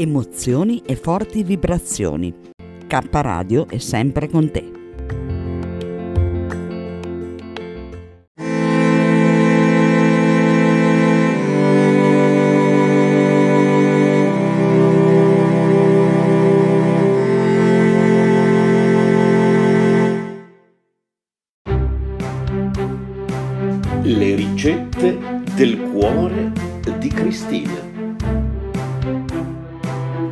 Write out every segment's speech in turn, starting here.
emozioni e forti vibrazioni. K Radio è sempre con te. Le ricette del cuore di Cristina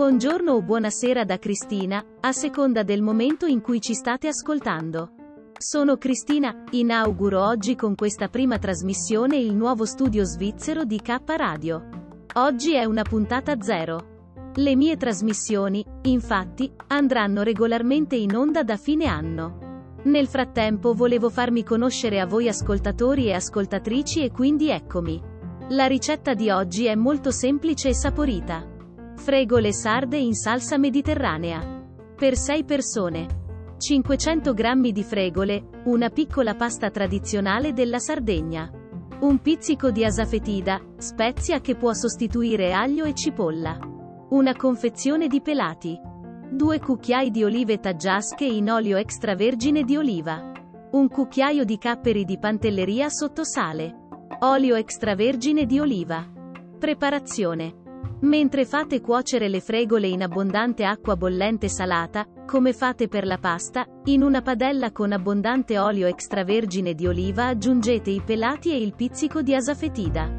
Buongiorno o buonasera da Cristina, a seconda del momento in cui ci state ascoltando. Sono Cristina, inauguro oggi con questa prima trasmissione il nuovo studio svizzero di K Radio. Oggi è una puntata zero. Le mie trasmissioni, infatti, andranno regolarmente in onda da fine anno. Nel frattempo volevo farmi conoscere a voi ascoltatori e ascoltatrici e quindi eccomi. La ricetta di oggi è molto semplice e saporita. Fregole sarde in salsa mediterranea. Per 6 persone. 500 g di fregole, una piccola pasta tradizionale della Sardegna. Un pizzico di asafetida, spezia che può sostituire aglio e cipolla. Una confezione di pelati. 2 cucchiai di olive taggiasche in olio extravergine di oliva. Un cucchiaio di capperi di pantelleria sotto sale. Olio extravergine di oliva. Preparazione. Mentre fate cuocere le fregole in abbondante acqua bollente salata, come fate per la pasta, in una padella con abbondante olio extravergine di oliva aggiungete i pelati e il pizzico di asafetida.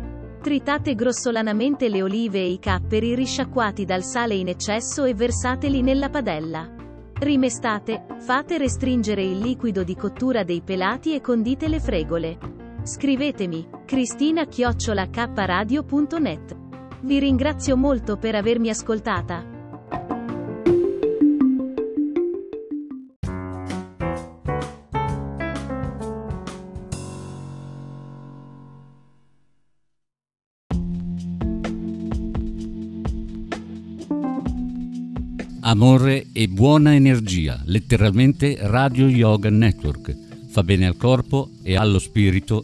Tritate grossolanamente le olive e i capperi risciacquati dal sale in eccesso e versateli nella padella. Rimestate, fate restringere il liquido di cottura dei pelati e condite le fregole. Scrivetemi, cristina-kradio.net. Vi ringrazio molto per avermi ascoltata. Amore e buona energia, letteralmente Radio Yoga Network. Fa bene al corpo e allo spirito